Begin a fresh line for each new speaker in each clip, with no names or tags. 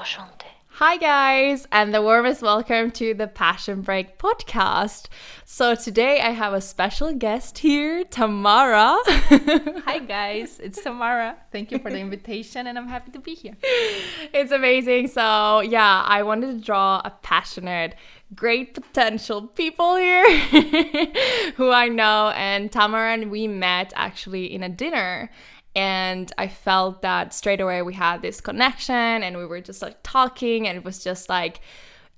Enchanté.
Hi, guys, and the warmest welcome to the Passion Break podcast. So, today I have a special guest here, Tamara.
Hi guys, it's Tamara. Thank you for the invitation and I'm happy to be here.
it's amazing. So, yeah, I wanted to draw a passionate, great potential people here who I know. And Tamara and we met actually in a dinner. And I felt that straight away we had this connection and we were just like talking, and it was just like,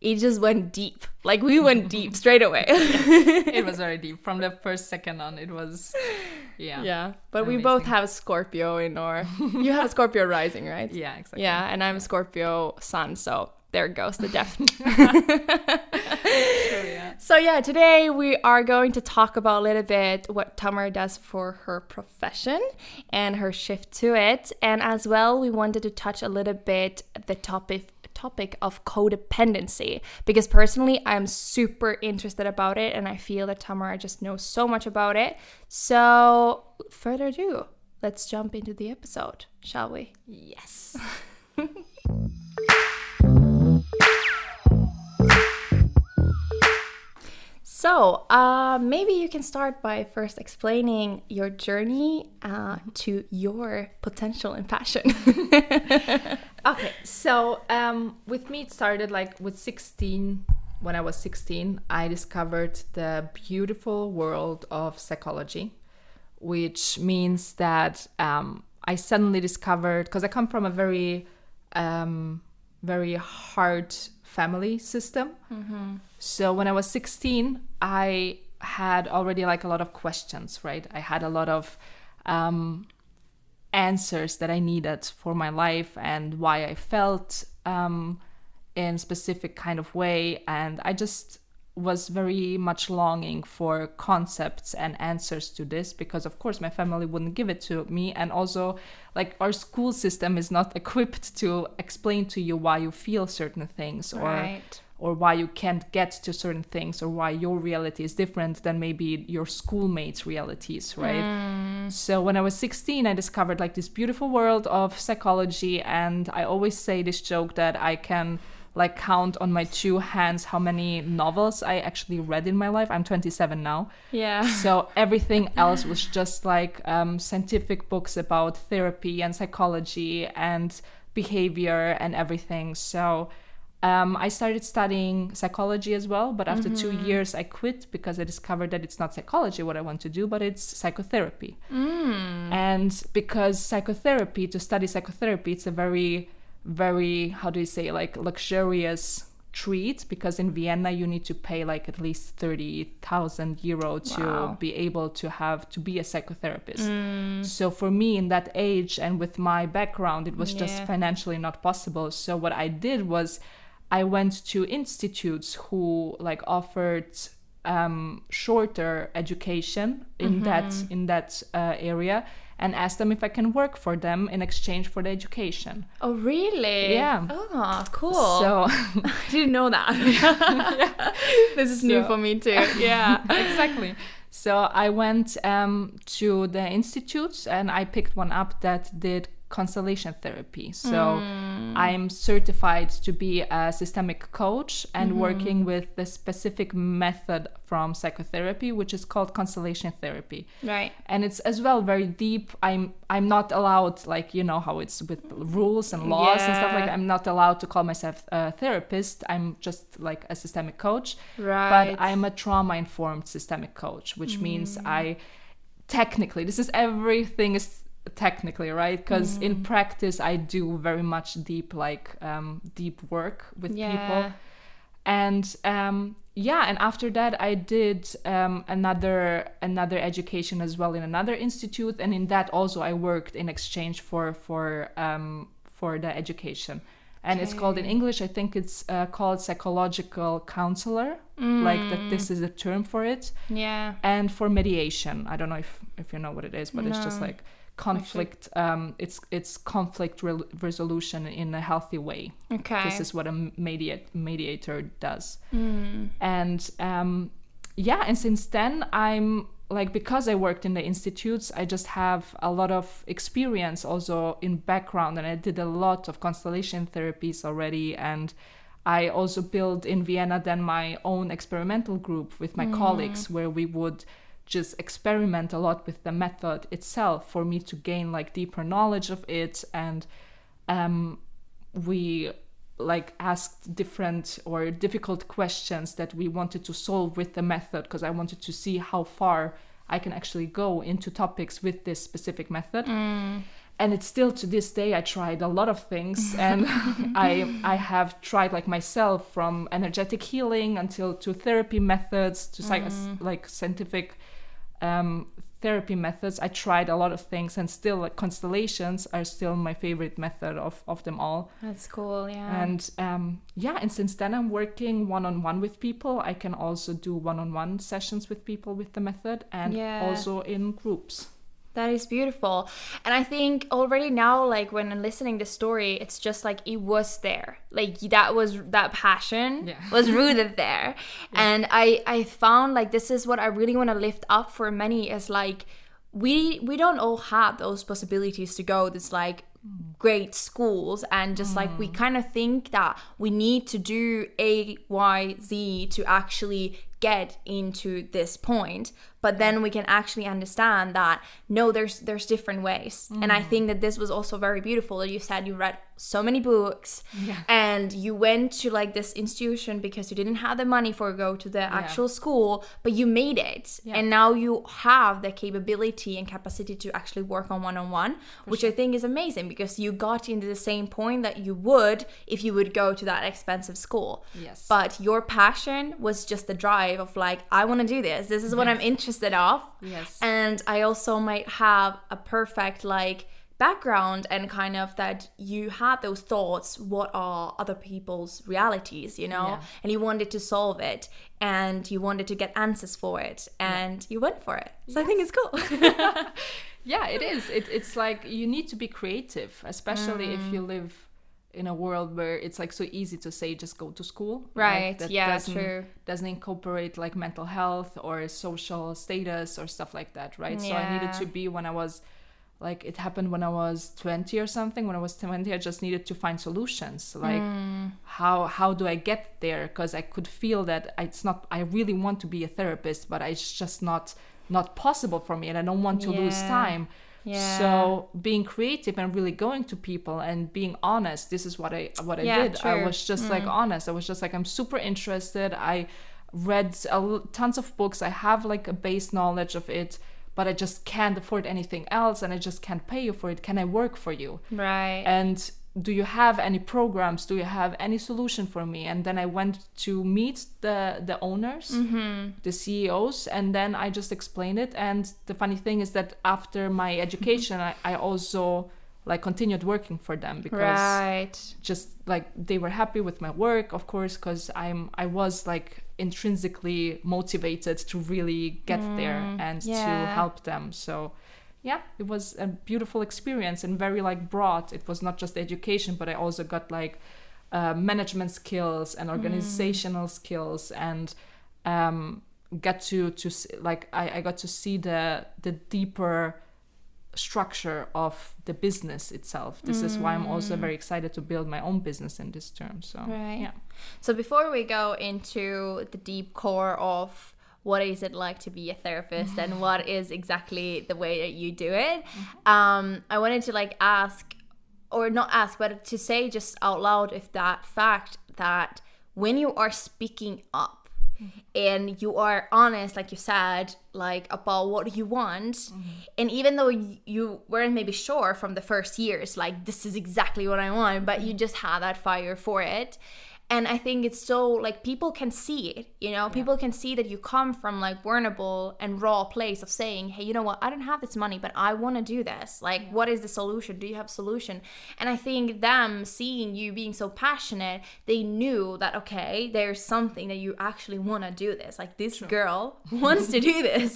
it just went deep. Like we went deep straight away.
It was very deep from the first second on. It was, yeah.
yeah. But we both have Scorpio in our. You have Scorpio rising, right?
Yeah, exactly.
Yeah, and I'm Scorpio sun, so there goes the depth.
Sure, yeah.
so yeah, today we are going to talk about a little bit what Tamara does for her profession and her shift to it, and as well we wanted to touch a little bit the topic topic of codependency because personally I'm super interested about it and I feel that Tamara just knows so much about it. So further ado, let's jump into the episode, shall we?
Yes.
So, uh, maybe you can start by first explaining your journey uh, to your potential and passion.
Okay, so um, with me, it started like with 16. When I was 16, I discovered the beautiful world of psychology, which means that um, I suddenly discovered because I come from a very, um, very hard family system. So when I was 16, I had already like a lot of questions, right? I had a lot of um, answers that I needed for my life and why I felt um, in specific kind of way, and I just was very much longing for concepts and answers to this because of course my family wouldn't give it to me. And also like our school system is not equipped to explain to you why you feel certain things or
Right.
or why you can't get to certain things or why your reality is different than maybe your schoolmates realities right? Hmm. So when i was 16 i discovered like this beautiful world of psychology and i always say this joke that i can like count on my two hands how many novels i actually read in my life. I'm 27 now.
Yeah.
so everything else was just like um, scientific books about therapy and psychology and behavior and everything. So um, i started studying psychology as well but after two years i quit because i discovered that it's not psychology what i want to do but it's psychotherapy. And because psychotherapy to study psychotherapy it's a very very how do you say like luxurious treat because in vienna you need to pay like at least 30000 euro to
Wow.
be able to have to be a psychotherapist. So for me in that age and with my background it was just financially not possible. So what i did was i went to institutes who like offered um, shorter education in that in that uh, area and asked them if I can work for them in exchange for the education.
Oh, really?
Yeah.
Oh, cool.
So
I didn't know that. This is new for me too. Yeah.
exactly. So I went um, to the institutes and I picked one up that did constellation therapy. So mm. I'm certified to be a systemic coach and mm-hmm. working with the specific method from psychotherapy, which is called constellation therapy.
right.
and it's as well very deep i'm i'm not allowed like you know how it's with rules and laws and stuff like that. i'm not allowed to call myself a therapist i'm just like a systemic coach
Right.
but i'm a trauma informed systemic coach which means mm. i technically this is everything is technically right? Because in practice i do very much deep like um, deep work with
Yeah.
people. And um, yeah and after that i did um, another another education as well in another institute. And in that also i worked in exchange for for um, for the education. And it's called in english i think it's uh, called psychological counselor. Like that this is a term for it.
Yeah.
and for mediation. I don't know if if you know what it is but it's just like conflict um it's it's conflict re- resolution in a healthy way
Okay.
this is what a mediate mediator does
Mm.
and um yeah and since then i'm like because I worked in the institutes, I just have a lot of experience also in background, and I did a lot of constellation therapies already, and I also built in Vienna then my own experimental group with my colleagues where we would just experiment a lot with the method itself for me to gain like deeper knowledge of it. And um, we like asked different or difficult questions that we wanted to solve with the method because I wanted to see how far I can actually go into topics with this specific method. And it's still to this day I tried a lot of things. And I I have tried like myself from energetic healing until to therapy methods to psych- like scientific um, therapy methods. I tried a lot of things, and still, like constellations are still my favorite method of, of them all.
That's cool. Yeah.
And um, yeah, and since then I'm working one on one with people. I can also do one on one sessions with people with the method, and
Yeah.
also in groups.
That is beautiful. And I think already now, like when I'm listening the story, it's just like it was there. Like that was that passion
Yeah.
was rooted there. And I I found like this is what I really want to lift up for many is like we we don't all have those possibilities to go this like great schools and just like we mm. kind of think that we need to do a y z to actually get into this point but then we can actually understand that no there's there's different ways. And i mm-hmm. think that this was also very beautiful that you said you read so many books and you went to like this institution because you didn't have the money for go to the actual school but you made it. And now you have the capability and capacity to actually work on one-on-one which i think is amazing because you got into the same point that you would if you would go to that expensive school.
Yes.
but your passion was just the drive of like i want to do this. This is what i'm interested of
Yes.
and i also might have a perfect like background and kind of that you had those thoughts what are other people's realities you know?
Yeah.
and you wanted to solve it and you wanted to get answers for it and you went for it. So i think it's cool.
Yeah it is. It, it's like you need to be creative especially if
Mm.
you live in a world where it's like so easy to say just go to school Like,
Right,
that
yeah,
doesn't,
true.
doesn't incorporate like mental health or social status or stuff like that right yeah. so i needed to be when i was like it happened when i was 20 or something when i was 20 i just needed to find solutions like
Mm.
how how do i get there because i could feel that it's not i really want to be a therapist but it's just not not possible for me and i don't want to lose time
Yeah.
so being creative and really going to people and being honest this is what i what i
Yeah,
did. I was just like mm. honest. I was just like i'm super interested. I read a l- tons of books. I have like a base knowledge of it but i just can't afford anything else and i just can't pay you for it. Can i work for you?
Right.
And do you have any programs? Do you have any solution for me? And then i went to meet the the owners mm-hmm. the ceos and then i just explained it. And the funny thing is that after my education mm-hmm. I, I also like continued working for them because
right.
just like they were happy with my work of course because i'm i was like intrinsically motivated to really get there mm, and to help them. So yeah it was a beautiful experience and very like broad it was not just education but i also got like uh, management skills and organizational skills and um got to to like I, I got to see the the deeper structure of the business itself. This is why I'm also very excited to build my own business in this term. So
Right.
yeah.
So before we go into the deep core of what is it like to be a therapist and what is exactly the way that you do it, mm-hmm. um, I wanted to like ask, or not ask, but to say just out loud if that fact that when you are speaking up mm-hmm. and you are honest like you said like about what you want mm-hmm. and even though you weren't maybe sure from the first years like this is exactly what i want but you just had that fire for it and i think it's so like people can see it you know? People can see that you come from like vulnerable and raw place of saying hey you know what? I don't have this money but i want to do this. Like what is the solution? Do you have a solution? And i think them seeing you being so passionate they knew that okay there's something that you actually want to do this. Like this girl wants to do this.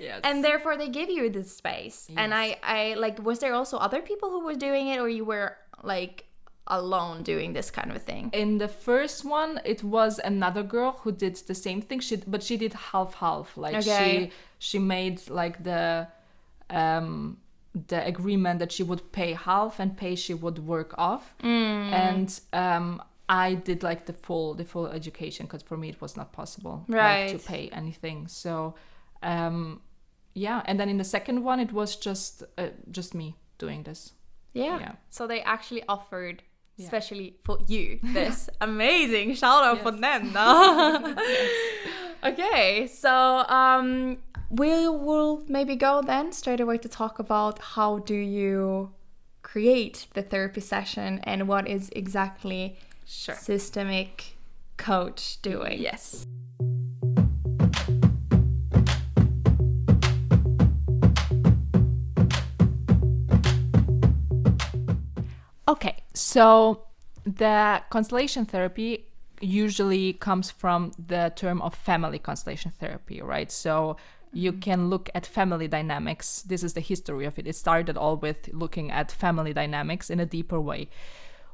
Yes.
and therefore they give you this space. And i i like was there also other people who were doing it or you were like alone doing this kind of thing.
in the first one it was another girl who did the same thing she but she did half half like
Okay.
she she made like the um the agreement that she would pay half and pay she would work off
Mm.
and um i did like the full the full education because for me it was not possible like,
Right.
to pay anything so um yeah and then in the second one it was just uh, just me doing this
Yeah.
Yeah.
So they actually offered
Yeah.
especially for you this amazing shout out for them. okay, so um we will maybe go then straight away to talk about how do you create the therapy session and what is exactly
sure
systemic coach doing.
yes so the constellation therapy usually comes from the term of family constellation therapy, right? So you can look at family dynamics. This is the history of it. It started all with looking at family dynamics in a deeper way,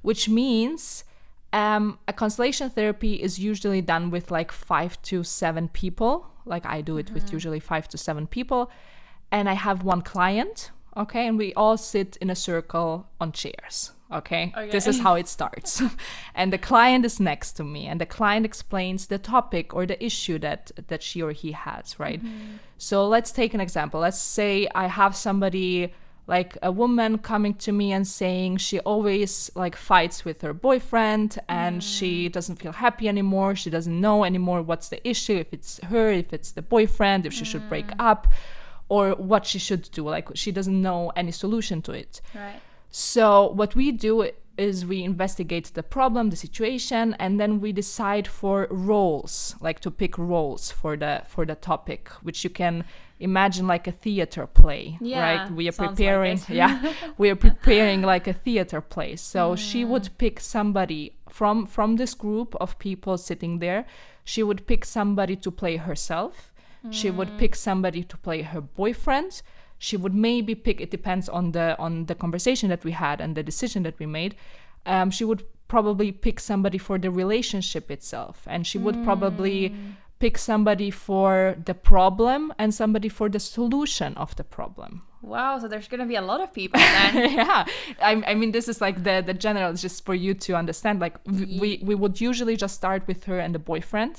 which means um, a constellation therapy is usually done with like five to seven people. Like I do it with usually five to seven people. And I have one client, okay? And we all sit in a circle on chairs, okay? This is how it starts. and the client is next to me, and the client explains the topic or the issue that, that she or he has, right? Mm-hmm. So let's take an example. Let's say I have somebody like a woman coming to me and saying she always like fights with her boyfriend and mm. she doesn't feel happy anymore she doesn't know anymore what's the issue if it's her if it's the boyfriend if she should break mm. up or what she should do like she doesn't know any solution to it
Right.
So what we do is we investigate the problem, the situation, and then we decide for roles, like to pick roles for the for the topic, which you can imagine like a theater play,
Yeah,
right? We are
sounds like
preparing, yeah, we are preparing like a theater play. So she mm. would pick somebody from from this group of people sitting there. She would pick somebody to play herself. She would mm. pick somebody to play her boyfriend she would maybe pick it depends on the on the conversation that we had and the decision that we made um, she would probably pick somebody for the relationship itself. And she would probably pick somebody for the problem and somebody for the solution of the problem.
Wow, so there's gonna be a lot of people then.
yeah. I, I mean this is like the the general just for you to understand like we we would usually just start with her and the boyfriend.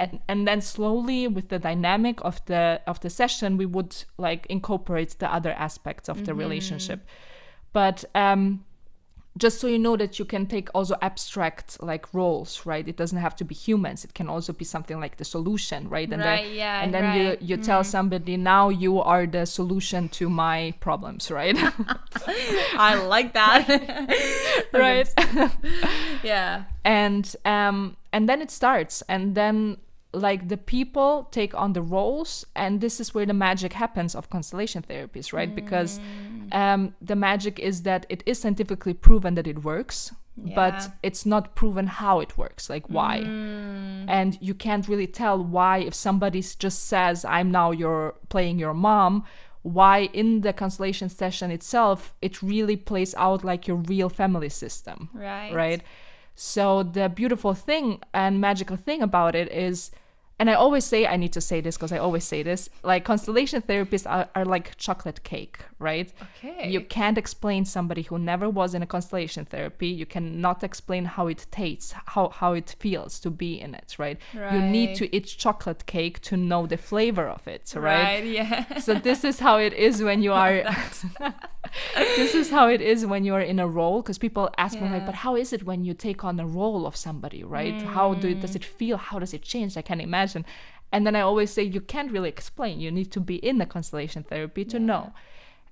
And and then slowly with the dynamic of the of the session we would like incorporate the other aspects of the relationship. But um just so you know that you can take also abstract like roles right? It doesn't have to be humans. It can also be something like the solution right? And
Right,
then,
yeah,
and then
right.
you you tell somebody now you are the solution to my problems right?
I like that.
right.
Yeah.
and um and then it starts. And then like the people take on the roles and this is where the magic happens of constellation therapies right? Because um the magic is that it is scientifically proven that it works
Yeah.
but it's not proven how it works like why. And you can't really tell why if somebody just says i'm now your playing your mom why in the constellation session itself it really plays out like your real family system
Right.
right? So the beautiful thing and magical thing about it is and i always say i need to say this because i always say this like constellation therapists are, are like chocolate cake right
Okay.
you can't explain somebody who never was in a constellation therapy you cannot explain how it tastes how, how it feels to be in it right, right. you need to eat chocolate cake to know the flavor of it right,
Right. Yeah.
so this is how it is when you are this is how it is when you're in a role because people ask me like but how is it when you take on a role of somebody right how do does mm. it feel how does it change i can imagine and then i always say you can't really explain. You need to be in the constellation therapy to know.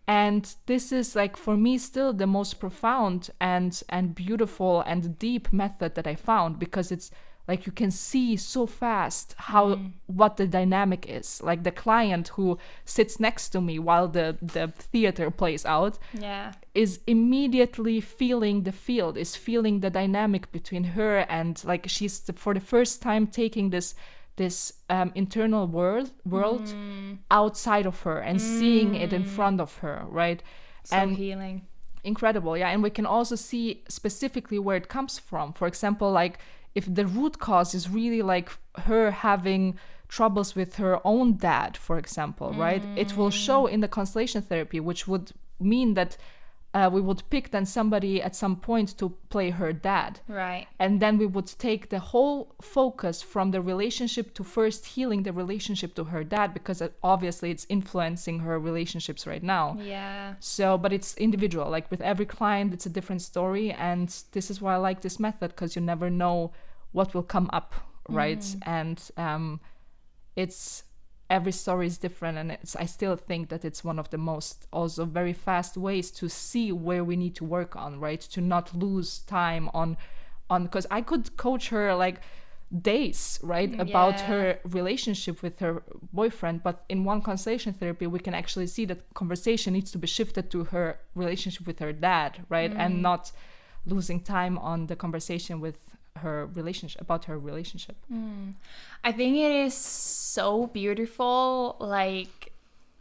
And this is like for me still the most profound and and beautiful and deep method that i found because it's like you can see so fast how mm. what the dynamic is. Like the client who sits next to me while the the theater plays out
yeah.
is immediately feeling the field is feeling the dynamic between her and like she's for the first time taking this this um, internal world world mm. outside of her and seeing it in mm. front of her right?
So
and
healing.
incredible yeah and we can also see specifically where it comes from. For example like if the root cause is really like her having troubles with her own dad for example right? It will show mm. in the constellation therapy which would mean that uh, we would pick then somebody at some point to play her dad
Right.
and then we would take the whole focus from the relationship to first healing the relationship to her dad because it, obviously it's influencing her relationships right now
Yeah.
so but it's individual like with every client it's a different story and this is why i like this method because you never know what will come up right and um it's every story is different and it's i still think that it's one of the most also very fast ways to see where we need to work on right to not lose time on on because i could coach her like days right mm, about
Yeah.
her relationship with her boyfriend but in one constellation therapy we can actually see that conversation needs to be shifted to her relationship with her dad right and mm. not losing time on the conversation with her relationship about her relationship. Hmm.
I think it is so beautiful, like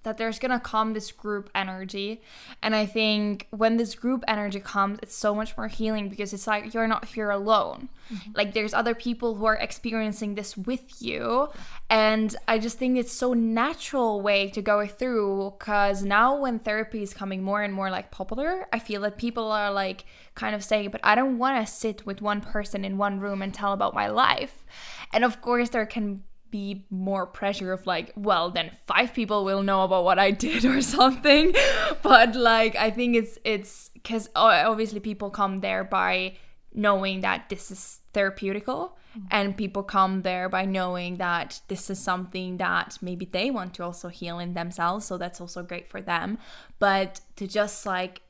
that there's gonna come this group energy. And I think when this group energy comes, it's so much more healing because it's like you're not here alone. Mm-hmm. Like there's other people who are experiencing this with you. And I just think it's so natural way to go through because now when therapy is coming more and more like popular, I feel that people are like kind of saying, but I don't want to sit with one person in one room and tell about my life. And of course, there can be more pressure of like, well, then five people will know about what I did or something. But like, I think it's it's because obviously people come there by knowing that this is therapeutical mm-hmm. and people come there by knowing that this is something that maybe they want to also heal in themselves so that's also great for them but to just like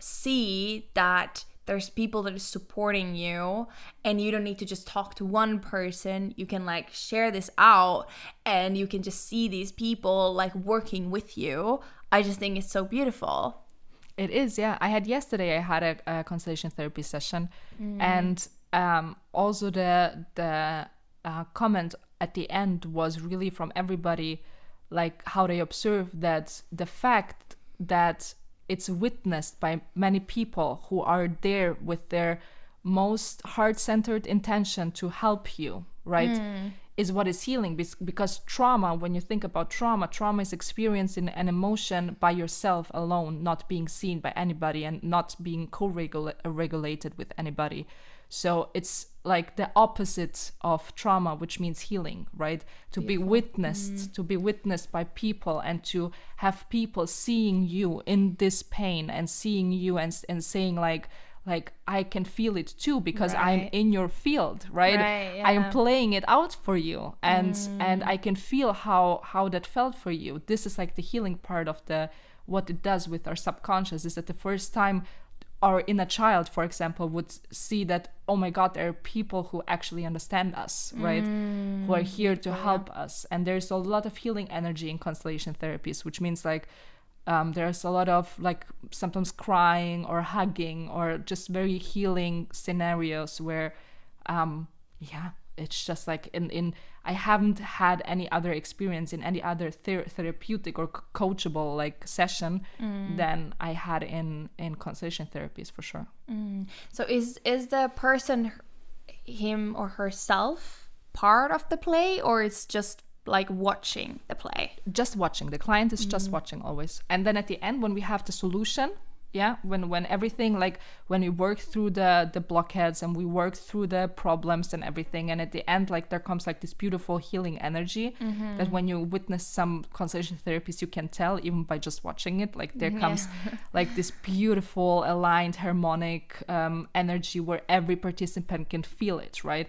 see that there's people that is supporting you and you don't need to just talk to one person you can like share this out and you can just see these people like working with you i just think it's so beautiful
It is, yeah. I had yesterday. I had a, a constellation therapy session, and um, also the the uh, comment at the end was really from everybody, like how they observe that the fact that it's witnessed by many people who are there with their most heart-centered intention to help you, right? Hmm. is what is healing because trauma when you think about trauma trauma is experiencing an emotion by yourself alone not being seen by anybody and not being co-regulated with anybody so it's like the opposite of trauma which means healing right? To be witnessed mm. to be witnessed by people and to have people seeing you in this pain and seeing you and, and saying like like i can feel it too because i'm in your field right,
Right,
i am playing it out for you and and mm. i can feel how how that felt for you. This is like the healing part of the what it does with our subconscious is that the first time our inner child for example would see that oh my god there are people who actually understand us right? Who are here to help us. And there's a lot of healing energy in constellation therapies which means like um, there's a lot of like sometimes crying or hugging or just very healing scenarios where um yeah it's just like in in i haven't had any other experience in any other ther- therapeutic or co- coachable like session mm. than i had in in constellation therapies for sure. Mm.
So is is the person him or herself part of the play or it's just like watching the play?
just watching. The client is just mm. watching always. And then at the end when we have the solution yeah when when everything like when we work through the the blockheads and we work through the problems and everything and at the end like there comes like this beautiful healing energy that when you witness some constellation therapies you can tell even by just watching it like there comes like this beautiful aligned harmonic um, energy where every participant can feel it right?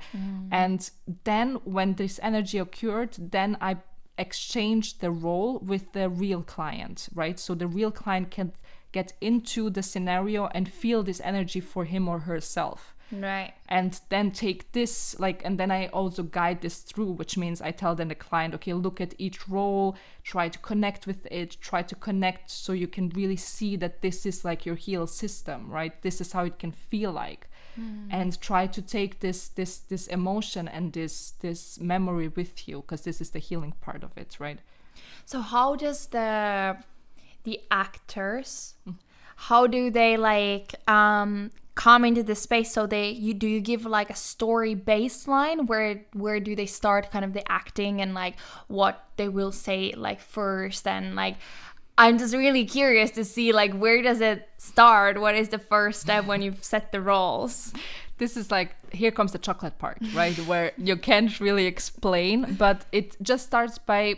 And then when this energy occurred then i exchange the role with the real client, right? So the real client can get into the scenario and feel this energy for him or herself.
Right.
And then take this, like, and then I also guide this through, which means I tell then the client, okay, look at each role, try to connect with it, try to connect so you can really see that this is like your heal system, right? This is how it can feel like hmm. and try to take this this this emotion and this this memory with you because this is the healing part of it right
So how does the the actors how do they like um come into the space so they you do you give like a story baseline where where do they start kind of the acting and like what they will say like first and like I'm just really curious to see like where does it start? What is the first step when you've set the roles?
this is like here comes the chocolate part, right? Where you can't really explain, but it just starts by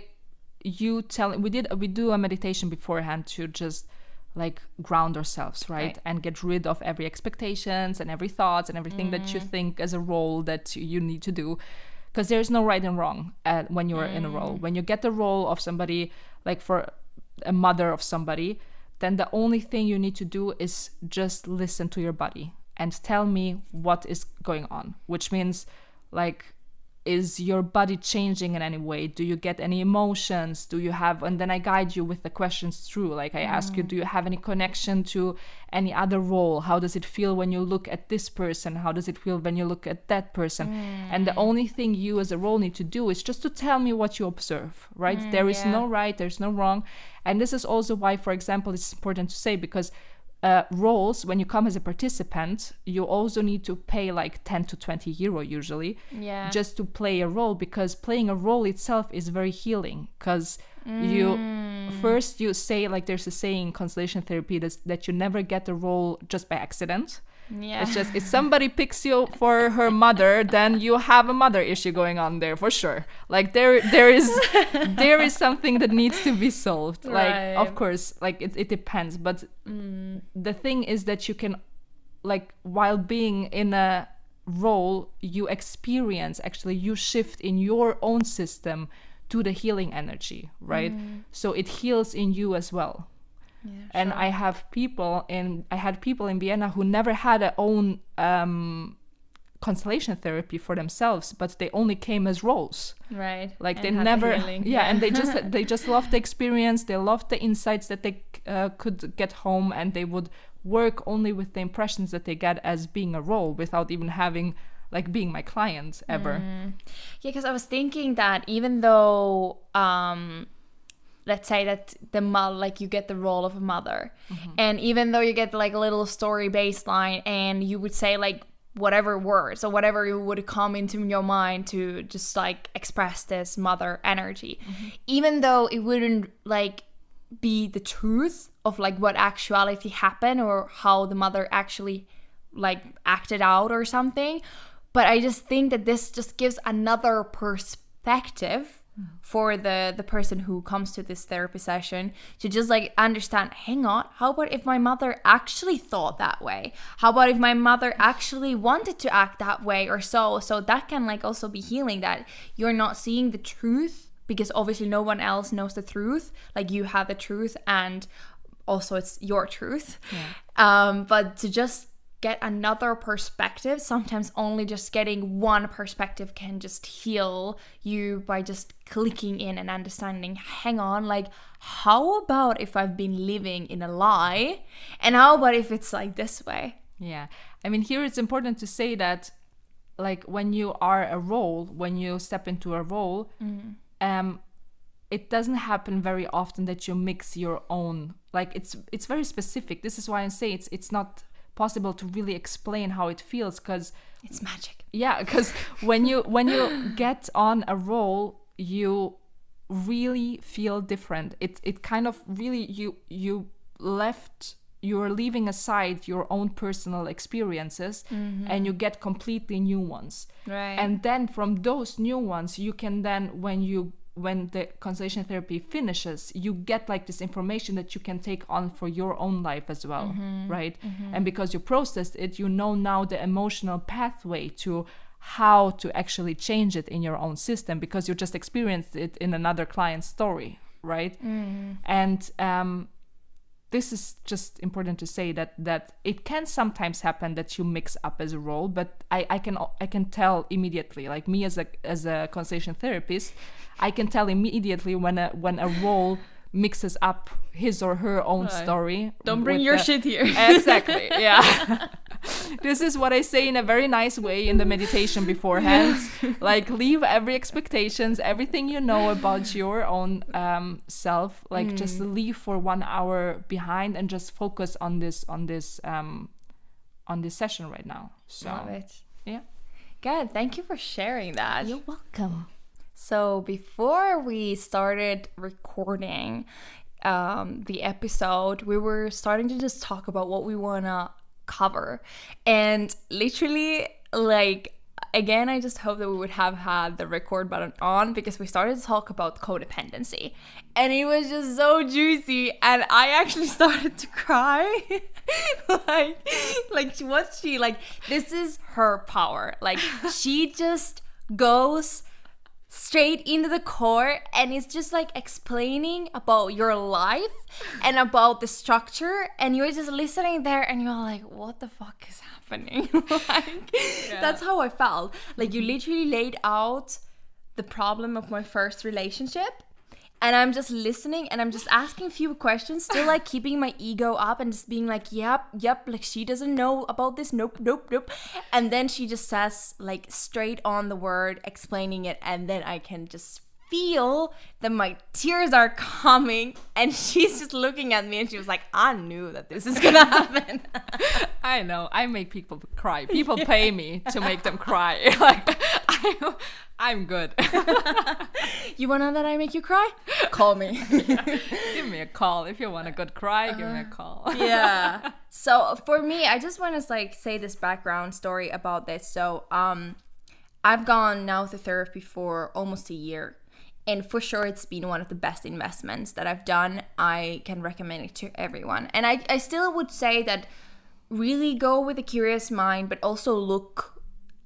you telling. We did we do a meditation beforehand to just like ground ourselves right?
Right.
and get rid of every expectations and every thoughts and everything that you think as a role that you need to do because there's no right and wrong uh, when you're in a role when you get the role of somebody like for a mother of somebody then the only thing you need to do is just listen to your body and tell me what is going on which means like is your body changing in any way? Do you get any emotions? Do you have and then i guide you with the questions through. Like i ask you mm. do you have any connection to any other role? How does it feel when you look at this person? How does it feel when you look at that person? And the mm. only thing you as a role need to do is just to tell me what you observe right? Mm, there is
yeah.
no right there's no wrong. And this is also why for example it's important to say because uh, roles when you come as a participant you also need to pay like 10 to 20 euro usually
Yeah.
just to play a role because playing a role itself is very healing because you first you say like there's a saying in constellation therapy that's, that you never get a role just by accident
yeah.
it's just if somebody picks you for her mother then you have a mother issue going on there for sure. Like there there is there is something that needs to be solved. Like of course like it, it depends but mm. the thing is that you can like while being in a role you experience actually you shift in your own system to the healing energy right? Mm. So it heals in you as well and i have people in i had people in vienna who never had a own um constellation therapy for themselves but they only came as roles
right.
like
And
they never
healing.
yeah, and they just they just loved the experience they loved the insights that they uh, could get home and they would work only with the impressions that they get as being a role without even having like being my client ever
Yeah, because I was thinking that even though, um, let's say that the mo- like you get the role of a mother, mm-hmm. and even though you get like a little story baseline, and you would say like whatever words or whatever would come into your mind to just like express this mother energy, mm-hmm. even though it wouldn't like be the truth of like what actuality happened or how the mother actually like acted out or something but i just think that this just gives another perspective for the the person who comes to this therapy session to just like understand hang on how about if my mother actually thought that way? How about if my mother actually wanted to act that way or so? So that can like also be healing that you're not seeing the truth because obviously no one else knows the truth. Like you have the truth and also it's your truth. Um but to just get another perspective sometimes only just getting one perspective can just heal you by just clicking in and understanding hang on like how about if i've been living in a lie and how about if it's like this way
Yeah. I mean, here it's important to say that, like, when you are a role, when you step into a role, um, it doesn't happen very often that you mix your own. Like, it's it's very specific. This is why I say it's it's not possible to really explain how it feels because
it's magic.
Yeah because when you when you get on a role you really feel different. It it kind of really you you left you're leaving aside your own personal experiences mm-hmm. and you get completely new ones.
Right.
And then from those new ones you can then when you when the constellation therapy finishes you get like this information that you can take on for your own life as well mm-hmm. right? Mm-hmm. And because you processed it you know now the emotional pathway to how to actually change it in your own system because you just experienced it in another client's story right? Mm-hmm. And um this is just important to say that that it can sometimes happen that you mix up as a role but i i can i can tell immediately like me as a as a constellation therapist i can tell immediately when a when a role mixes up his or her own
Right.
story.
Don't bring your
the-
shit here.
exactly yeah this is what i say in a very nice way in the meditation beforehand like leave every expectations everything you know about your own um, self like just
Mm.
leave for one hour behind and just focus on this on this um on this session right now so
Love it.
yeah
Good. Thank you for sharing that.
You're welcome
So before we started recording um, the episode, we were starting to just talk about what we wanna cover, and literally, like again, I just hope that we would have had the record button on because we started to talk about codependency, and it was just so juicy, and I actually started to cry. like, like what she like? This is her power. Like she just goes straight into the core and it's just like explaining about your life and about the structure and you're just listening there and you're like what the fuck is happening? Like that's how i felt. Like you literally laid out the problem of my first relationship and I'm just listening and I'm just asking a few questions, still like keeping my ego up and just being like, yep, yep, like she doesn't know about this, nope, nope, nope. And then she just says like straight on the word, explaining it, and then I can just feel that my tears are coming and she's just looking at me and she was like, I knew that this is gonna happen.
i know i make people cry people pay me to make them cry like I, i'm good
you wanna that I make you cry? Call me.
give me a call if you want a good cry give me a call
yeah. So for me, I just want to like say this background story about this. So um, I've gone now to therapy for almost a year, and for sure it's been one of the best investments that I've done. I can recommend it to everyone, and I I still would say that really go with a curious mind, but also look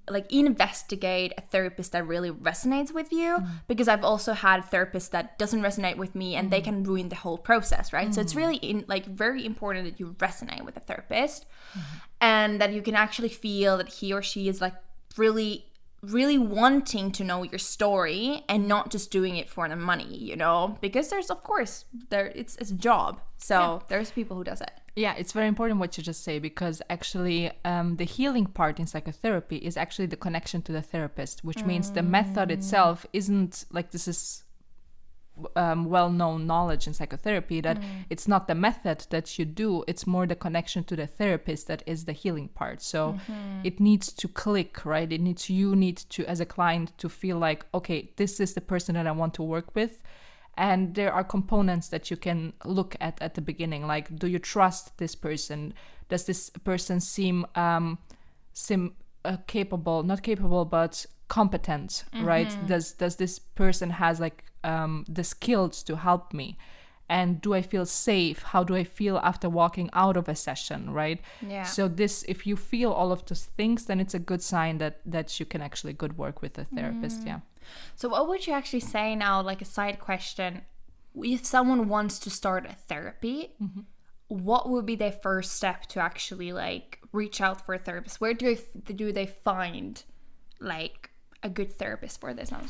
like investigate a therapist that really resonates with you. Mm. Because I've also had therapists that doesn't resonate with me and they mm. can ruin the whole process, right? So it's mm. really in, like very important that you resonate with a therapist mm-hmm. and that you can actually feel that he or she is like really really wanting to know your story and not just doing it for the money, you know? Because there's of course there it's it's a job. So there's people who does it.
Yeah, it's very important what you just say because actually, um, the healing part in psychotherapy is actually the connection to the therapist, which means the method itself isn't like this is um, well-known knowledge in psychotherapy that it's not the method that you do; it's more the connection to the therapist that is the healing part. So it needs to click, right? It needs you need to, as a client, to feel like, okay, this is the person that I want to work with and there are components that you can look at at the beginning like do you trust this person does this person seem um seem uh, capable not capable but competent right? Mm-hmm. Does does this person has like um the skills to help me? And do i feel safe? How do i feel after walking out of a session right?
Yeah.
so this if you feel all of those things then it's a good sign that that you can actually good work with a therapist mm. yeah.
So, what would you actually say now, like a side question? If someone wants to start a therapy, mm-hmm. what would be their first step to actually like reach out for a therapist? Where do they, do they find like a good therapist for this now?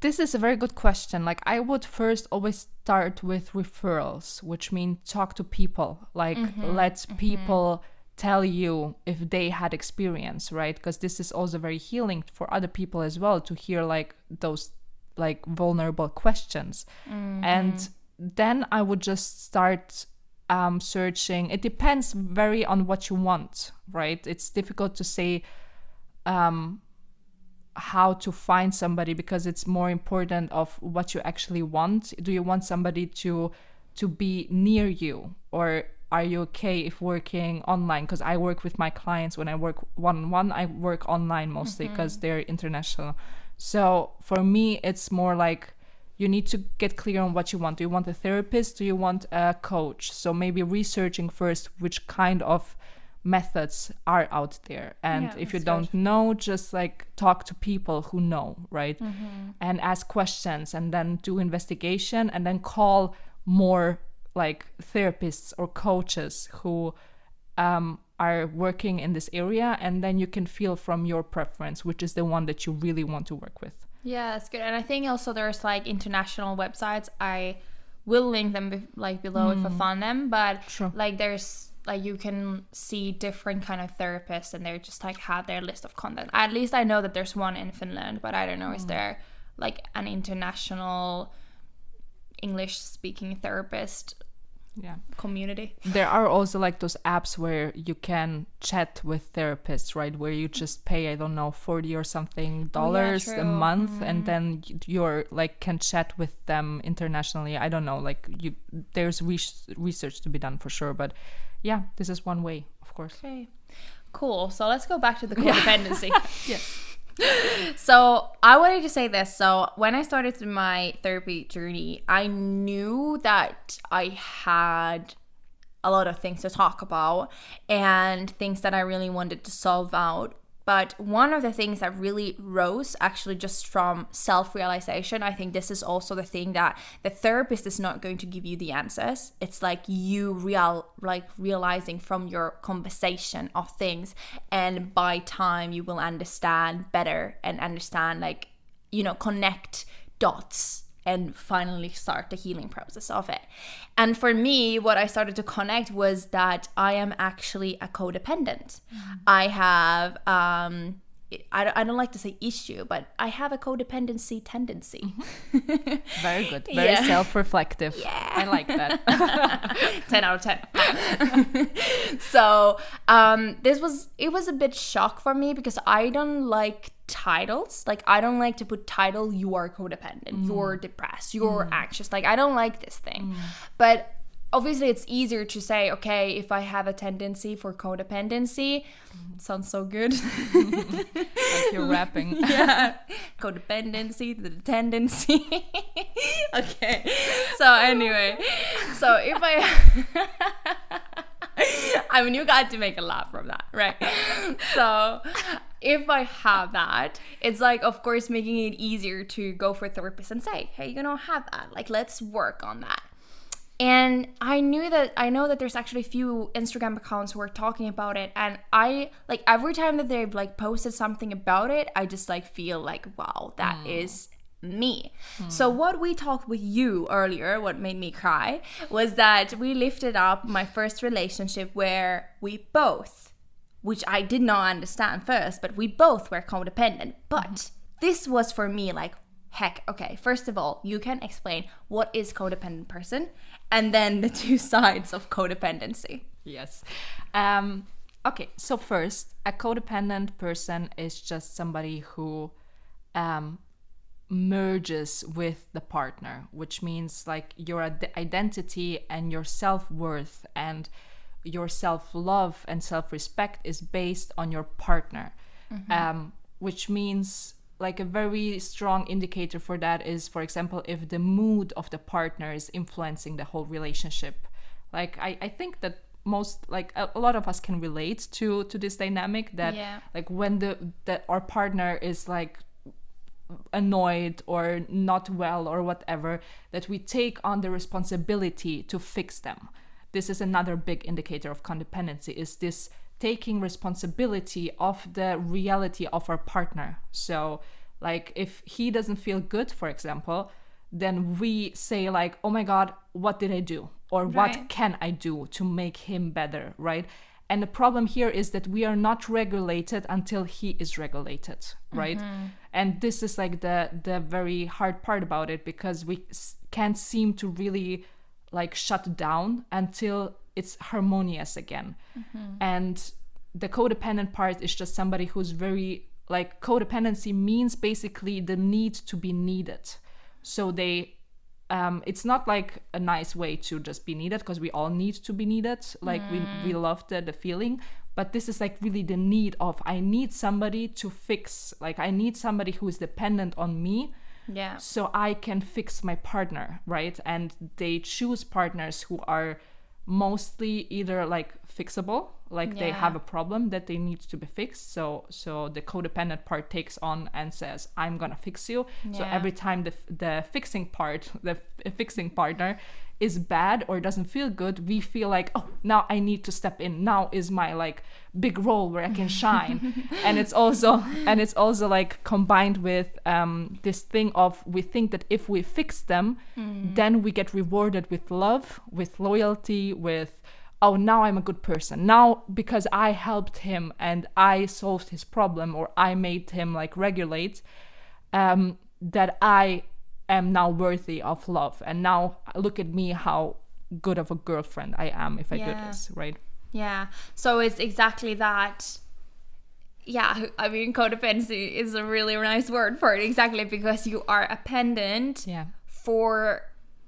This is a very good question. Like, I would first always start with referrals, which mean talk to people. Like, let people tell you if they had experience, right? Because this is also very healing for other people as well to hear like those like vulnerable questions. And then I would just start um, searching. It depends very on what you want, right? It's difficult to say um, how to find somebody because it's more important of what you actually want. Do you want somebody to to be near you? Or are you okay if working online? Because i work with my clients. When i work one-on-one i work online mostly mm-hmm. because they're international. So for me it's more like you need to get clear on what you want. Do you want a therapist? Do you want a coach? So maybe researching first which kind of methods are out there and
Yeah,
if you don't know just like talk to people who know right
Mm-hmm.
and ask questions and then do investigation and then call more like therapists or coaches who um, are working in this area and then you can feel from your preference which is the one that you really want to work with
Yeah, that's good. And I think also there's like international websites. I will link them be- like below if I find them. But
Sure.
like there's like you can see different kind of therapists and they're just like have their list of content. At least I know that there's one in Finland, but I don't know is mm. there like an international English speaking therapist
Yeah.
community?
There are also like those apps where you can chat with therapists, right? Where you just pay, I don't know, 40 or something oh, dollars a
true.
month and mm-hmm. then you're like can chat with them internationally. I don't know, like you there's res- research to be done for sure, but yeah, this is one way, of course.
Okay. Cool. So let's go back to the codependency.
Yes.
So I wanted to say this. So when I started my therapy journey, I knew that I had a lot of things to talk about and things that I really wanted to solve out. But one of the things that really rose actually just from self realization, I think this is also the thing that the therapist is not going to give you the answers. It's like you real like realizing from your conversation of things and by time you will understand better and understand like you know connect dots and finally start the healing process of it. And for me, what I started to connect was that I am actually a codependent. I have, um, I, don't- I don't like to say issue, but I have a codependency tendency. Mm-hmm.
Very good. Very
Yeah.
self-reflective. Yeah. I like that.
10 out of 10 so um this was it was a bit shock for me because i don't like titles like i don't like to put title you are codependent you're mm. depressed you're mm. anxious like i don't like this thing mm. but obviously it's easier to say okay if i have a tendency for codependency sounds so good.
Like you're rapping.
yeah. Codependency the tendency. Okay. So anyway. So if i i mean you got to make a laugh from that right? So if i have that it's like of course making it easier to go for a therapist and say hey you don't have that. Like let's work on that and I knew that I know that there's actually a few Instagram accounts who are talking about it and I like every time that they've like posted something about it, I just like feel like wow, that mm. is me. Mm. So what we talked with you earlier, what made me cry, was that we lifted up my first relationship where we both which I did not understand first, but we both were codependent. But mm-hmm. this was for me like, heck, okay, first of all, you can explain what is codependent person and then the two sides of codependency.
Yes. Um, okay, so first, a codependent person is just somebody who um, merges with the partner, which means like your ide- identity and your self worth and your self love and self respect is based on your partner, um, which means like a very strong indicator for that is, for example, if the mood of the partner is influencing the whole relationship. Like I, I think that most like a, a lot of us can relate to to this dynamic that
Yeah.
like when the that our partner is like annoyed or not well or whatever that we take on the responsibility to fix them this is another big indicator of codependency is this taking responsibility of the reality of our partner. So like if he doesn't feel good for example then we say like oh my god what did i do? Or what can i do to make him better? Right? And the problem here is that we are not regulated until he is regulated, right? Mm-hmm. And this is like the the very hard part about it because we s- can't seem to really like shut down until it's harmonious again. And the codependent part is just somebody who's very like codependency means basically the need to be needed. So they um, it's not like a nice way to just be needed because we all need to be needed. Like we, we love the, the feeling, but this is like really the need of I need somebody to fix. Like I need somebody who is dependent on me
Yeah.
so I can fix my partner, right? And they choose partners who are mostly either like fixable, like they have a problem that they need to be fixed. So so the codependent part takes on and says, "I'm gonna fix you." So every time the the fixing part, the f- fixing partner is bad or doesn't feel good we feel like oh now i need to step in. Now is my like big role where i can shine. And it's also and it's also like combined with um, this thing of we think that if we fix them then we get rewarded with love with loyalty with oh now i'm a good person. Now because i helped him and i solved his problem or i made him like regulate um, that i am now worthy of love and now look at me how good of a girlfriend i am if i do this right
Yeah. So it's exactly that. Yeah, I mean, codependency is a really nice word for it. Exactly because you are a pendant
yeah
for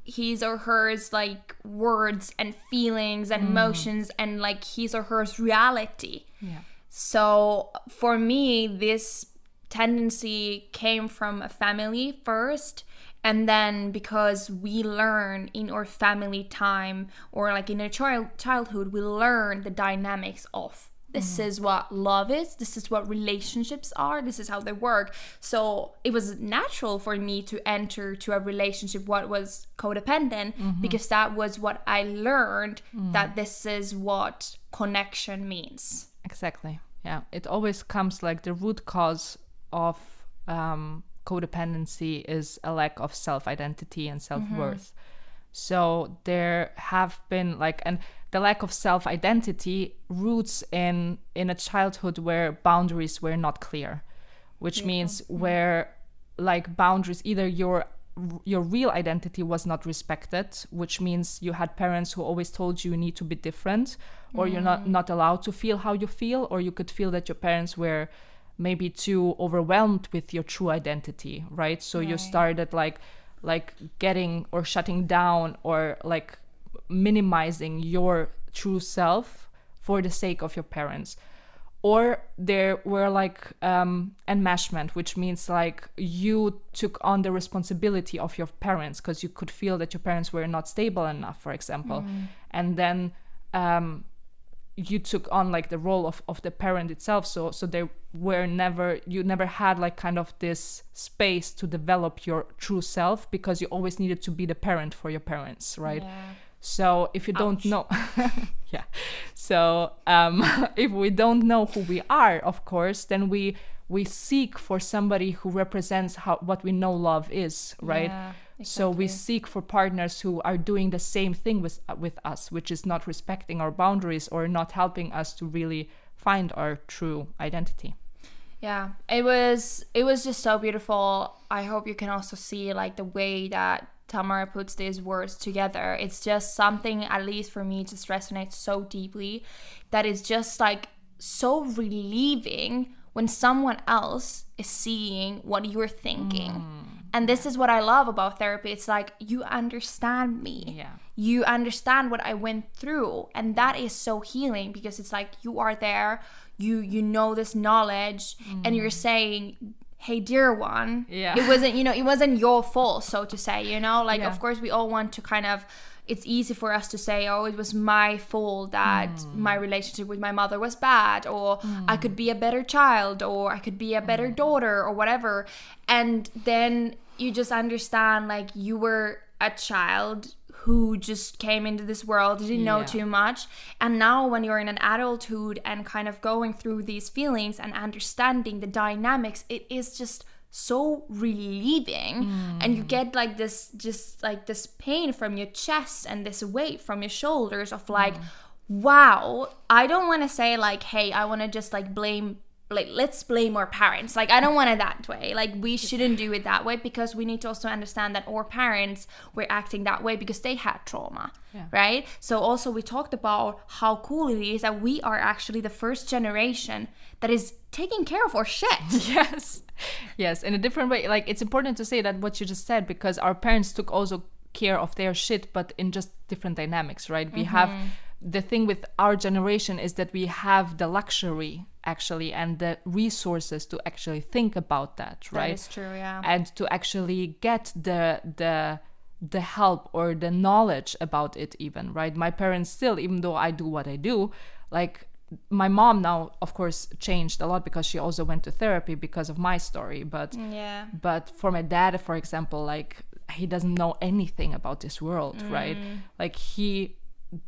his or hers like words and feelings and mm. emotions and like his or hers reality.
yeah
So for me, this tendency came from a family first. And then because we learn in our family time or like in our child childhood, we learn the dynamics of this mm. is what love is, this is what relationships are, this is how they work. So it was natural for me to enter to a relationship what was codependent mm-hmm. because that was what I learned mm. that this is what connection means.
Exactly. Yeah. It always comes like the root cause of um, codependency is a lack of self identity and self worth. So there have been like, and the lack of self identity roots in in a childhood where boundaries were not clear, which means where like boundaries either your your real identity was not respected which means you had parents who always told you you need to be different or you're not not allowed to feel how you feel or you could feel that your parents were maybe too overwhelmed with your true identity right? So you started like like getting or shutting down or like minimizing your true self for the sake of your parents. Or there were like um, enmeshment, which means like you took on the responsibility of your parents because you could feel that your parents were not stable enough, for example, and then um, you took on like the role of, of the parent itself. So so there were never you never had like kind of this space to develop your true self because you always needed to be the parent for your parents, right?
Yeah.
So if you don't
Ouch.
know, yeah. So um, if we don't know who we are, of course, then we we seek for somebody who represents how what we know love is, right?
Yeah,
So we seek for partners who are doing the same thing with uh, with us, which is not respecting our boundaries or not helping us to really find our true identity.
Yeah, it was it was just so beautiful. I hope you can also see like the way that Tamara puts these words together. It's just something at least for me just resonates so deeply that is just like so relieving when someone else is seeing what you're thinking. Mm. And this is what I love about therapy. It's like you understand me.
Yeah.
you understand what I went through. And that is so healing because it's like you are there. You you know this knowledge. And mm. you're saying hey dear one.
Yeah.
it wasn't you know it wasn't your fault so to say you know? Like
Yeah.
of course we all want to kind of it's easy for us to say oh it was my fault that mm. my relationship with my mother was bad or i mm. could be a better child or i could be a better daughter or whatever. And then you just understand like you were a child who just came into this world didn't know
Yeah.
too much. And now when you're in an adulthood and kind of going through these feelings and understanding the dynamics it is just so relieving. And you mm. get like this just like this pain from your chest and this weight from your shoulders of like mm. wow i don't want to say like hey i want to just like blame like let's blame our parents. Like i don't want it that way. Like we shouldn't do it that way because we need to also understand that our parents were acting that way because they had trauma
Yeah.
right? So also we talked about how cool it is that we are actually the first generation that is taking care of our shit.
Yes. Yes in a different way. Like it's important to say that what you just said because our parents took also care of their shit but in just different dynamics right? We have mm-hmm. The thing with our generation is that we have the luxury actually and the resources to actually think about that right?
that is true yeah.
And to actually get the the the help or the knowledge about it even right? My parents still even though i do what i do like my mom now of course changed a lot because she also went to therapy because of my story but mm,
yeah.
but for my dad for example like he doesn't know anything about this world right? Mm. Like he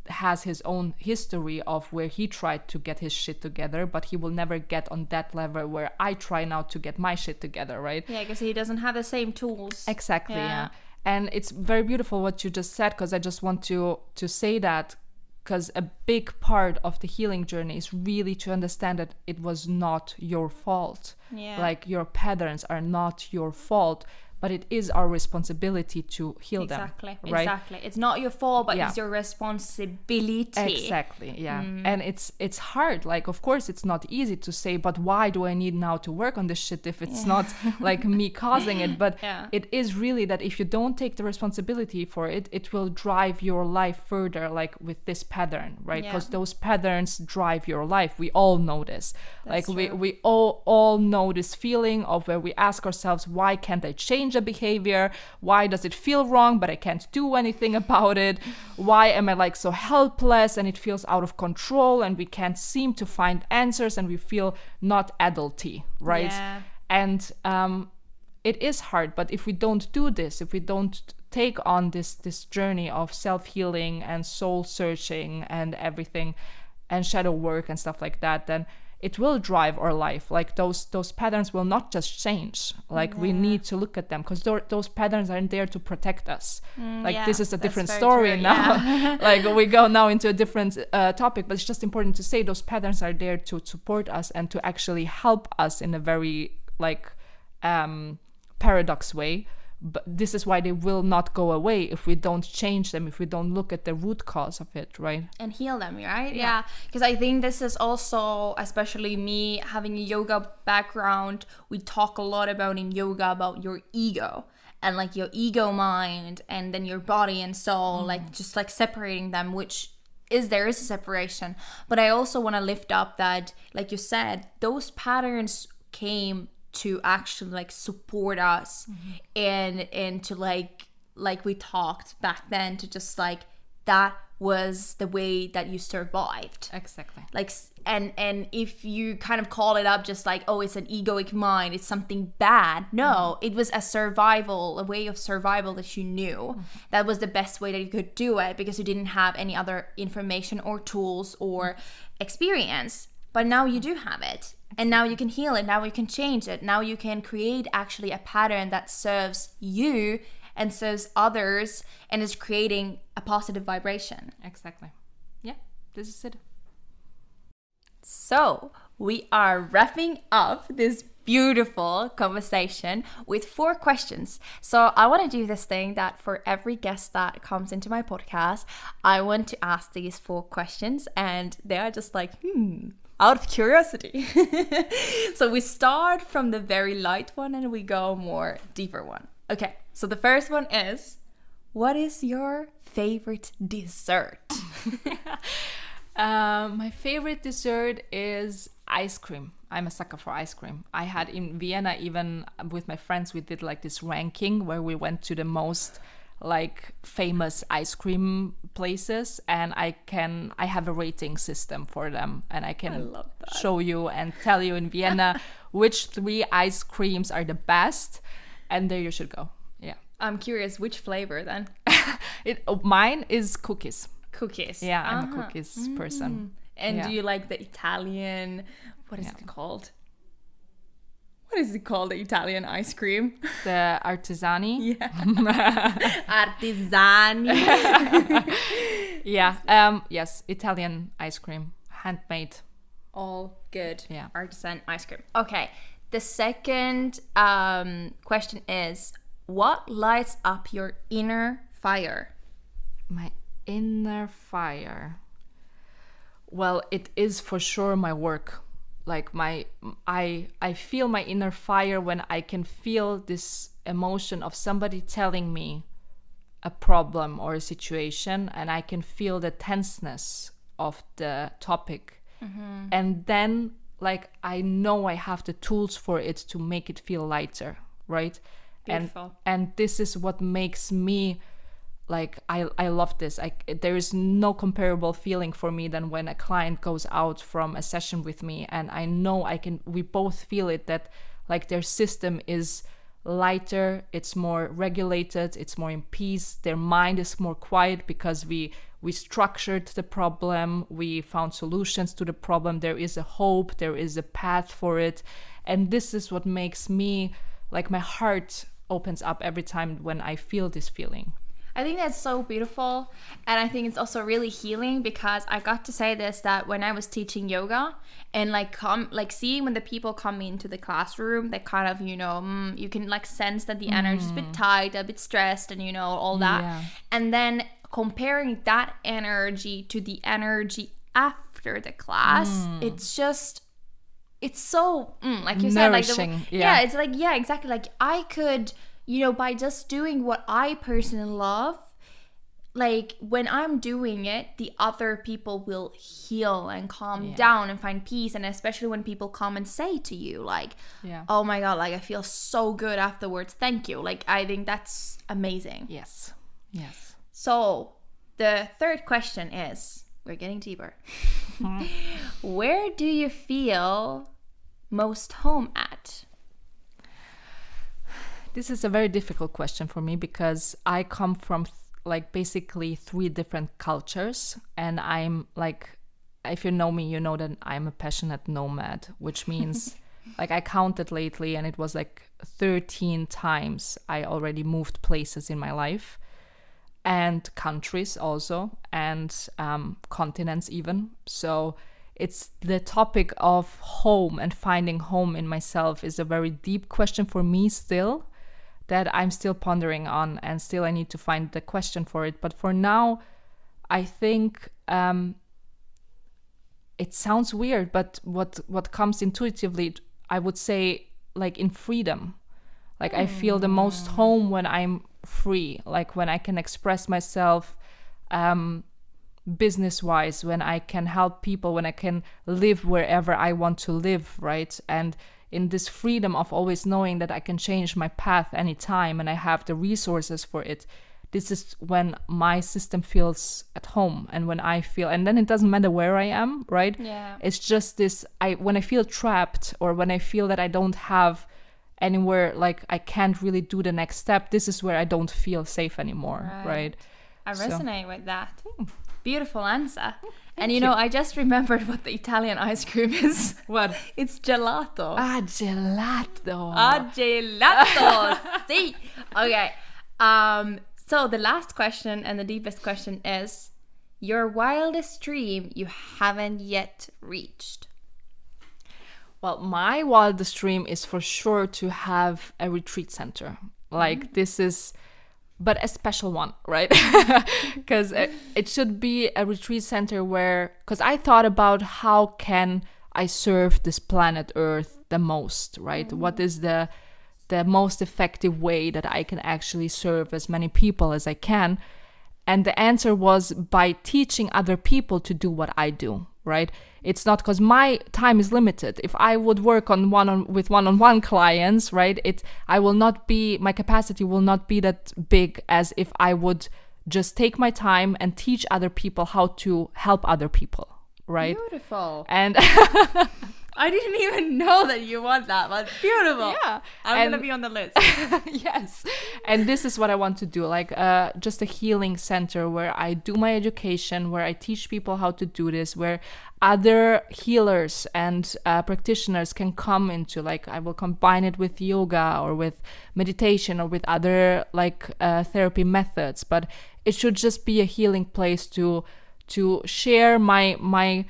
has his own history of where he tried to get his shit together but he will never get on that level where i try now to get my shit together right
Yeah, because he doesn't have the same tools.
exactly yeah,
Yeah.
and it's very beautiful what you just said because i just want to to say that because a big part of the healing journey is really to understand that it was not your fault
Yeah.
like your patterns are not your fault but it is our responsibility to heal
exactly.
them right
Exactly. It's not your fault, but
Yeah.
it's your responsibility.
exactly yeah mm. and it's it's hard like of course it's not easy to say but why do i need now to work on this shit if it's not like me causing it but
Yeah.
it is really that if you don't take the responsibility for it it will drive your life further like with this pattern right
Yeah.
because those patterns drive your life we all know this like
That's
we we all all know this feeling of where we ask ourselves why can't i change a behavior? Why does it feel wrong but i can't do anything about it? Why am i like so helpless and it feels out of control and we can't seem to find answers and we feel not adulty right?
Yeah.
and um it is hard but if we don't do this if we don't take on this this journey of self-healing and soul searching and everything and shadow work and stuff like that then it will drive our life. Like those those patterns will not just change. Like we need to look at them because those patterns aren't there to protect us. Like
yeah,
this is a different story
true,
now. like we go now into a different uh, topic but it's just important to say those patterns are there to support us and to actually help us in a very like um paradox way but this is why they will not go away if we don't change them if we don't look at the root cause of it right
and heal them, right? Yeah. Because I think this is also, especially me having a yoga background, we talk a lot about in yoga about your ego and like your ego mind and then your body and soul, mm-hmm. like just like separating them, which is there is a separation. But I also want to lift up that, like you said, those patterns came to actually like support us mm-hmm. and and to like like we talked back then to just like that was the way that you survived.
Exactly.
Like and and if you kind of call it up just like oh it's an egoic mind it's something bad no mm-hmm. it was a survival a way of survival that you knew. Mm-hmm. That was the best way that you could do it because you didn't have any other information or tools or experience but now you do have it and now you can heal it. Now you can change it. Now you can create actually a pattern that serves you and serves others and is creating a positive vibration.
Exactly. Yeah this is it.
So, we are wrapping up this beautiful conversation with four questions. So, I want to do this thing that for every guest that comes into my podcast, I want to ask these four questions, and they are just like, hmm, out of curiosity. so, we start from the very light one and we go more deeper one. Okay, so the first one is what is your favorite dessert?
Um, my favorite dessert is ice cream. I'm a sucker for ice cream. I had in Vienna, even with my friends, we did like this ranking where we went to the most like famous ice cream places and I can I have a rating system for them and I can
that.
show you and tell you in Vienna which three ice creams are the best and there you should go. Yeah.
I'm curious, which flavor then?
It oh, mine is cookies.
Cookies.
Yeah, I'm a
Uh-huh.
cookies person.
And
Yeah.
do you like the Italian? What is
Yeah.
it called? What is it called? The Italian ice cream?
The artisani.
Yeah. Artisani.
Yeah. Um. Yes. Italian ice cream, handmade.
All good.
Yeah.
Artisan ice cream. Okay. The second um, question is what lights up your inner fire?
My inner fire. Well, it is for sure my work. Like my, I I feel my inner fire when I can feel this emotion of somebody telling me a problem or a situation, and I can feel the tenseness of the topic, mm-hmm. and then like I know I have the tools for it to make it feel lighter, right?
Beautiful.
And and this is what makes me like I, I love this I, there is no comparable feeling for me than when a client goes out from a session with me and i know i can we both feel it that like their system is lighter, it's more regulated, it's more in peace. Their mind is more quiet because we we structured the problem, we found solutions to the problem. There is a hope, there is a path for it. And this is what makes me like my heart opens up every time when I feel this feeling.
I think that's so beautiful. And I think it's also really healing because I got to say this that when I was teaching yoga and like come like seeing when the people come into the classroom, they kind of, you know, mm, you can like sense that the energy is a bit tight, a bit stressed and you know, all that.
Yeah.
And then comparing that energy to the energy after the class, it's just it's so mm, like you said like the, yeah.
yeah.
it's like yeah exactly like i could you know by just doing what i personally love like when i'm doing it the other people will heal and calm down and find peace and especially when people come and say to you like
Yeah.
oh my god like i feel so good afterwards thank you like i think that's amazing
Yes. Yes.
so the third question is we're getting deeper. Where do you feel most home at?
This is a very difficult question for me because I come from th- like basically three different cultures and I'm like if you know me you know that I'm a passionate nomad which means like I counted lately and it was like 13 times I already moved places in my life and countries also and um, continents even. So it's the topic of home and finding home in myself is a very deep question for me still that i'm still pondering on and still i need to find the question for it. But for now i think um, it sounds weird but what what comes intuitively i would say like in freedom. Like i feel the most home when i'm free like when i can express myself um business wise when i can help people when i can live wherever i want to live right? And in this freedom of always knowing that i can change my path anytime and i have the resources for it this is when my system feels at home and when i feel and then it doesn't matter where i am right
Yeah.
it's just this i when i feel trapped or when i feel that i don't have anywhere like i can't really do the next step this is where i don't feel safe anymore
Right.
right,
I
So-
resonate with that. Hmm. Beautiful answer. and you know, I just remembered what the Italian ice cream is.
what
It's gelato.
ah gelato
Ah, gelato. See. Okay. Um. So the last question and the deepest question is your wildest dream you haven't yet reached.
Well, my wildest dream is for sure to have a retreat center. Like this is but a special one, right? Cuz it, it should be a retreat center where cuz I thought about how can I serve this planet Earth the most, right? What mm. is the the most effective way that I can actually serve as many people as I can? And the answer was by teaching other people to do what I do, right? It's not because my time is limited. If I would work on one on with one-on-one clients, right? It I will not be my capacity will not be that big as if I would just take my time and teach other people how to help other people, right?
Beautiful.
And
I didn't even know that you want that, but beautiful.
Yeah.
I'm
And-
gonna be on the list.
yes and this is what i want to do like uh, just a healing center where i do my education where i teach people how to do this where other healers and uh, practitioners can come into like i will combine it with yoga or with meditation or with other like uh, therapy methods but it should just be a healing place to to share my my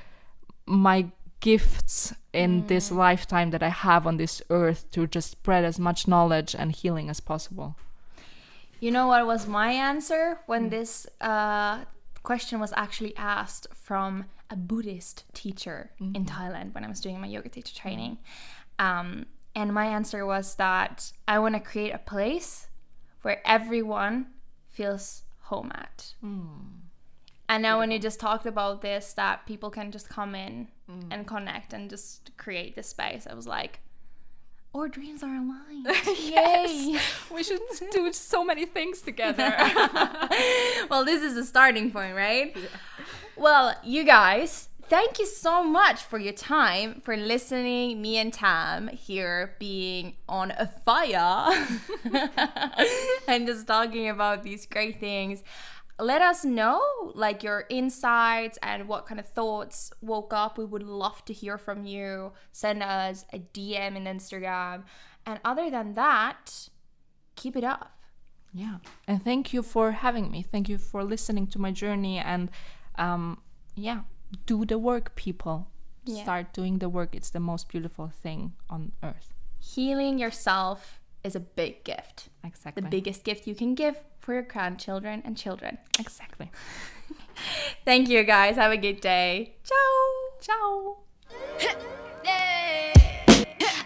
my gifts in this lifetime that I have on this earth to just spread as much knowledge and healing as possible.
You know what was my answer when this uh, question was actually asked from a Buddhist teacher in Thailand when I was doing my yoga teacher training? Um, and my answer was that I want to create a place where everyone feels home at. And now, when you just talked about this, that people can just come in mm. and connect and just create this space, I was like, our dreams are aligned. Yay!
We should do so many things together.
well, this is a starting point, right? Well, you guys, thank you so much for your time, for listening. Me and Tam here being on a fire and just talking about these great things. Let us know like your insights and what kind of thoughts woke up. We would love to hear from you. Send us a DM in Instagram. And other than that, keep it up.
Yeah. And thank you for having me. Thank you for listening to my journey and um yeah, do the work people.
Yeah.
Start doing the work. It's the most beautiful thing on earth.
Healing yourself is a big gift.
Exactly.
The biggest gift you can give for your grandchildren and children.
Exactly.
Thank you guys. Have a good day. Ciao.
Ciao.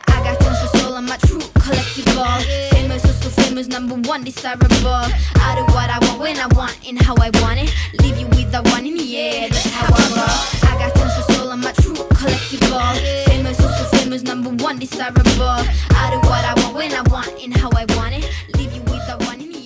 I got tons of soul, I'm a true collectible. Famous, also famous, number one, desirable. I do what I want when I want and how I want it. Leave you with the one in the air, that's how I roll. I got tons of soul, I'm a true collectible was number one desirable. I do what I want when I want and how I want it. Leave you with the one in me.